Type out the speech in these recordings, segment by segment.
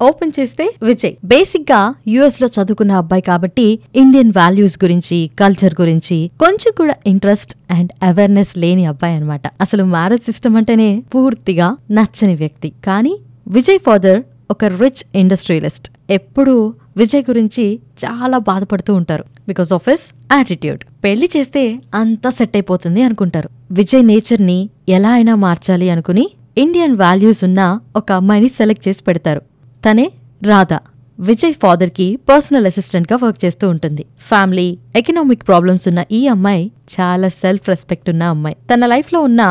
Open చేస్తే విజయ్. బేసిక్గా యుఎస్లో చదువుకున్న అబ్బాయి కాబట్టి ఇండియన్ వాల్యూస్ గురించి కల్చర్ గురించి కొంచెం కూడా ఇంట్రెస్ట్ అండ్ అవేర్నెస్ లేని అబ్బాయి అన్నమాట. అసలు మ్యారేజ్ సిస్టమ్ అంటేనే పూర్తిగా నచ్చని వ్యక్తి. కానీ విజయ్ ఫాదర్ ఒక రిచ్ ఇండస్ట్రియలిస్ట్. ఎప్పుడూ విజయ్ గురించి చాలా బాధపడుతూ ఉంటారు. Because of his attitude. పెళ్ళి చేస్తే అంతా సెట్ అయిపోతుంది అనుకుంటారు. విజయ్ నేచర్ని ఎలా అయినా మార్చాలి అనుకుని ఇండియన్ వాల్యూస్ ఉన్న ఒక అమ్మాయిని సెలెక్ట్ చేసి పెడతారు. తనే రాధా. విజయ్ ఫాదర్కి పర్సనల్ అసిస్టెంట్గా వర్క్ చేస్తూ ఉంటుంది. ఫ్యామిలీ ఎకనామిక్ ప్రాబ్లమ్స్ ఉన్న ఈ అమ్మాయి చాలా సెల్ఫ్ రెస్పెక్ట్ ఉన్న అమ్మాయి. తన లైఫ్లో ఉన్న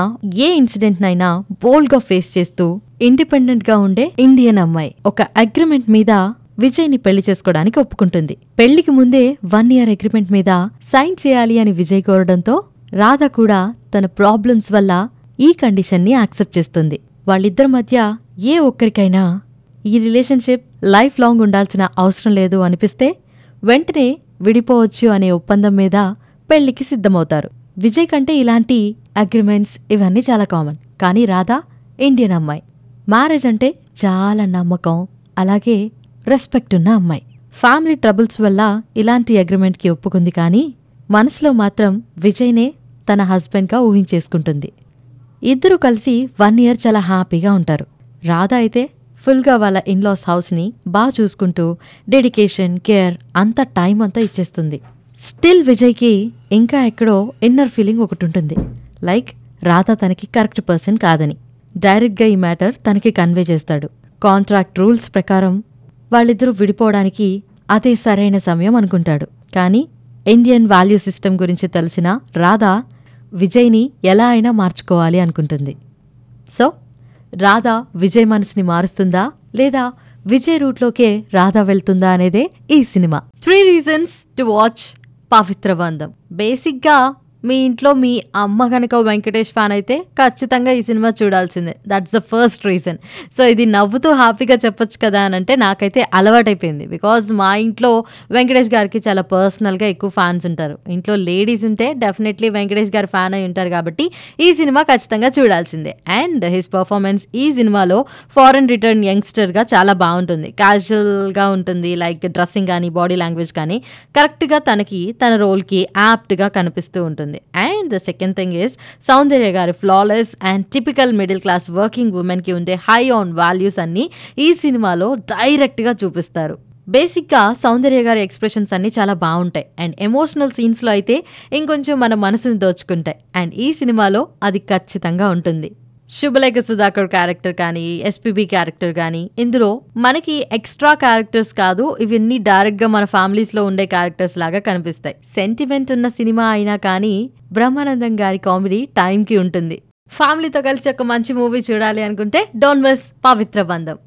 ఏ ఇన్సిడెంట్నైనా బోల్డ్గా ఫేస్ చేస్తూ ఇండిపెండెంట్గా ఉండే ఇండియన్ అమ్మాయి. ఒక అగ్రిమెంట్ మీద విజయ్ని పెళ్ళి చేసుకోవడానికి ఒప్పుకుంటుంది. పెళ్ళికి ముందే వన్ ఇయర్ అగ్రిమెంట్ మీద సైన్ చేయాలి అని విజయ్ కోరడంతో రాధ కూడా తన ప్రాబ్లమ్స్ వల్ల ఈ కండిషన్ని యాక్సెప్ట్ చేస్తుంది. వాళ్ళిద్దరి మధ్య ఏ ఒక్కరికైనా ఈ రిలేషన్షిప్ లైఫ్ లాంగ్ ఉండాల్సిన అవసరం లేదు అనిపిస్తే వెంటనే విడిపోవచ్చు అనే ఒప్పందం మీద పెళ్ళికి సిద్ధమవుతారు. విజయ్ కంటే ఇలాంటి అగ్రిమెంట్స్ ఇవన్నీ చాలా కామన్. కానీ రాధా ఇండియన్ అమ్మాయి. మ్యారేజ్ అంటే చాలా నమ్మకం అలాగే రెస్పెక్ట్ ఉన్న అమ్మాయి. ఫ్యామిలీ ట్రబుల్స్ వల్ల ఇలాంటి అగ్రిమెంట్కి ఒప్పుకుంది కానీ మనసులో మాత్రం విజయ్నే తన హస్బెండ్గా ఊహించేసుకుంటుంది. ఇద్దరూ కలిసి వన్ ఇయర్ చాలా హ్యాపీగా ఉంటారు. రాధా అయితే ఫుల్గా వాళ్ళ ఇన్లాస్ హౌస్ని బాగా చూసుకుంటూ డెడికేషన్ కేర్ అంత టైం అంతా ఇచ్చేస్తుంది. స్టిల్ విజయ్కి ఇంకా ఎక్కడో ఇన్నర్ ఫీలింగ్ ఒకటి ఉంటుంది. లైక్ రాధా తనకి కరెక్ట్ పర్సన్ కాదని. డైరెక్ట్గా ఈ మ్యాటర్ తనకి కన్వే చేస్తాడు. కాంట్రాక్ట్ రూల్స్ ప్రకారం వాళ్ళిద్దరూ విడిపోవడానికి అదే సరైన సమయం అనుకుంటాడు. కానీ ఇండియన్ వాల్యూ సిస్టమ్ గురించి తెలిసిన రాధా విజయ్ని ఎలా అయినా మార్చుకోవాలి అనుకుంటుంది. సో రాధా విజయ్ మనసుని మారుస్తుందా? లేదా విజయ్ రూట్లోకే రాధా వెళ్తుందా అనేదే ఈ cinema. Three reasons to watch Pavitra Bandham. బేసిక్గా మీ ఇంట్లో మీ అమ్మ కనుక వెంకటేష్ ఫ్యాన్ అయితే ఖచ్చితంగా ఈ సినిమా చూడాల్సిందే. That's the first reason so ఇది నవ్వుతూ హ్యాపీగా చెప్పొచ్చు కదా అని అంటే నాకైతే అలవాటైపోయింది. బికాజ్ మా ఇంట్లో వెంకటేష్ గారికి చాలా పర్సనల్గా ఎక్కువ ఫ్యాన్స్ ఉంటారు. ఇంట్లో లేడీస్ ఉంటే డెఫినెట్లీ వెంకటేష్ గారు ఫ్యాన్ అయి ఉంటారు కాబట్టి ఈ సినిమా ఖచ్చితంగా చూడాల్సిందే. అండ్ హిస్ పర్ఫార్మెన్స్ ఈ సినిమాలో ఫారెన్ రిటర్న్ యంగ్స్టర్గా చాలా బాగుంటుంది. క్యాజువల్గా ఉంటుంది లైక్ డ్రెస్సింగ్ కానీ బాడీ లాంగ్వేజ్ కానీ కరెక్ట్గా తనకి తన రోల్కి యాప్ట్గా కనిపిస్తూ ఉంటుంది. And the second thing is Soundarya గారి flawless and typical middle class working ఉమెన్కి ఉండే హై ఆన్ వాల్యూస్ అన్ని ఈ సినిమాలో డైరెక్ట్గా చూపిస్తారు. బేసిక్గా సౌందర్య గారి ఎక్స్ప్రెషన్స్ అన్నీ చాలా బాగుంటాయి. అండ్ ఎమోషనల్ సీన్స్లో అయితే ఇంకొంచెం మన మనసుని దోచుకుంటాయి. అండ్ ఈ సినిమాలో అది ఖచ్చితంగా ఉంటుంది. శుభలేఖ సుధాకర్ క్యారెక్టర్ కానీ ఎస్పీబీ క్యారెక్టర్ కానీ ఇందులో మనకి ఎక్స్ట్రా క్యారెక్టర్స్ కాదు ఇవన్నీ డైరెక్ట్గా మన ఫ్యామిలీస్లో ఉండే క్యారెక్టర్స్ లాగా కనిపిస్తాయి. సెంటిమెంట్ ఉన్న సినిమా అయినా కానీ బ్రహ్మానందం గారి కామెడీ టైంకి ఉంటుంది. ఫ్యామిలీతో కలిసి ఒక మంచి మూవీ చూడాలి అనుకుంటే డోన్ మిస్ పవిత్ర బంధం.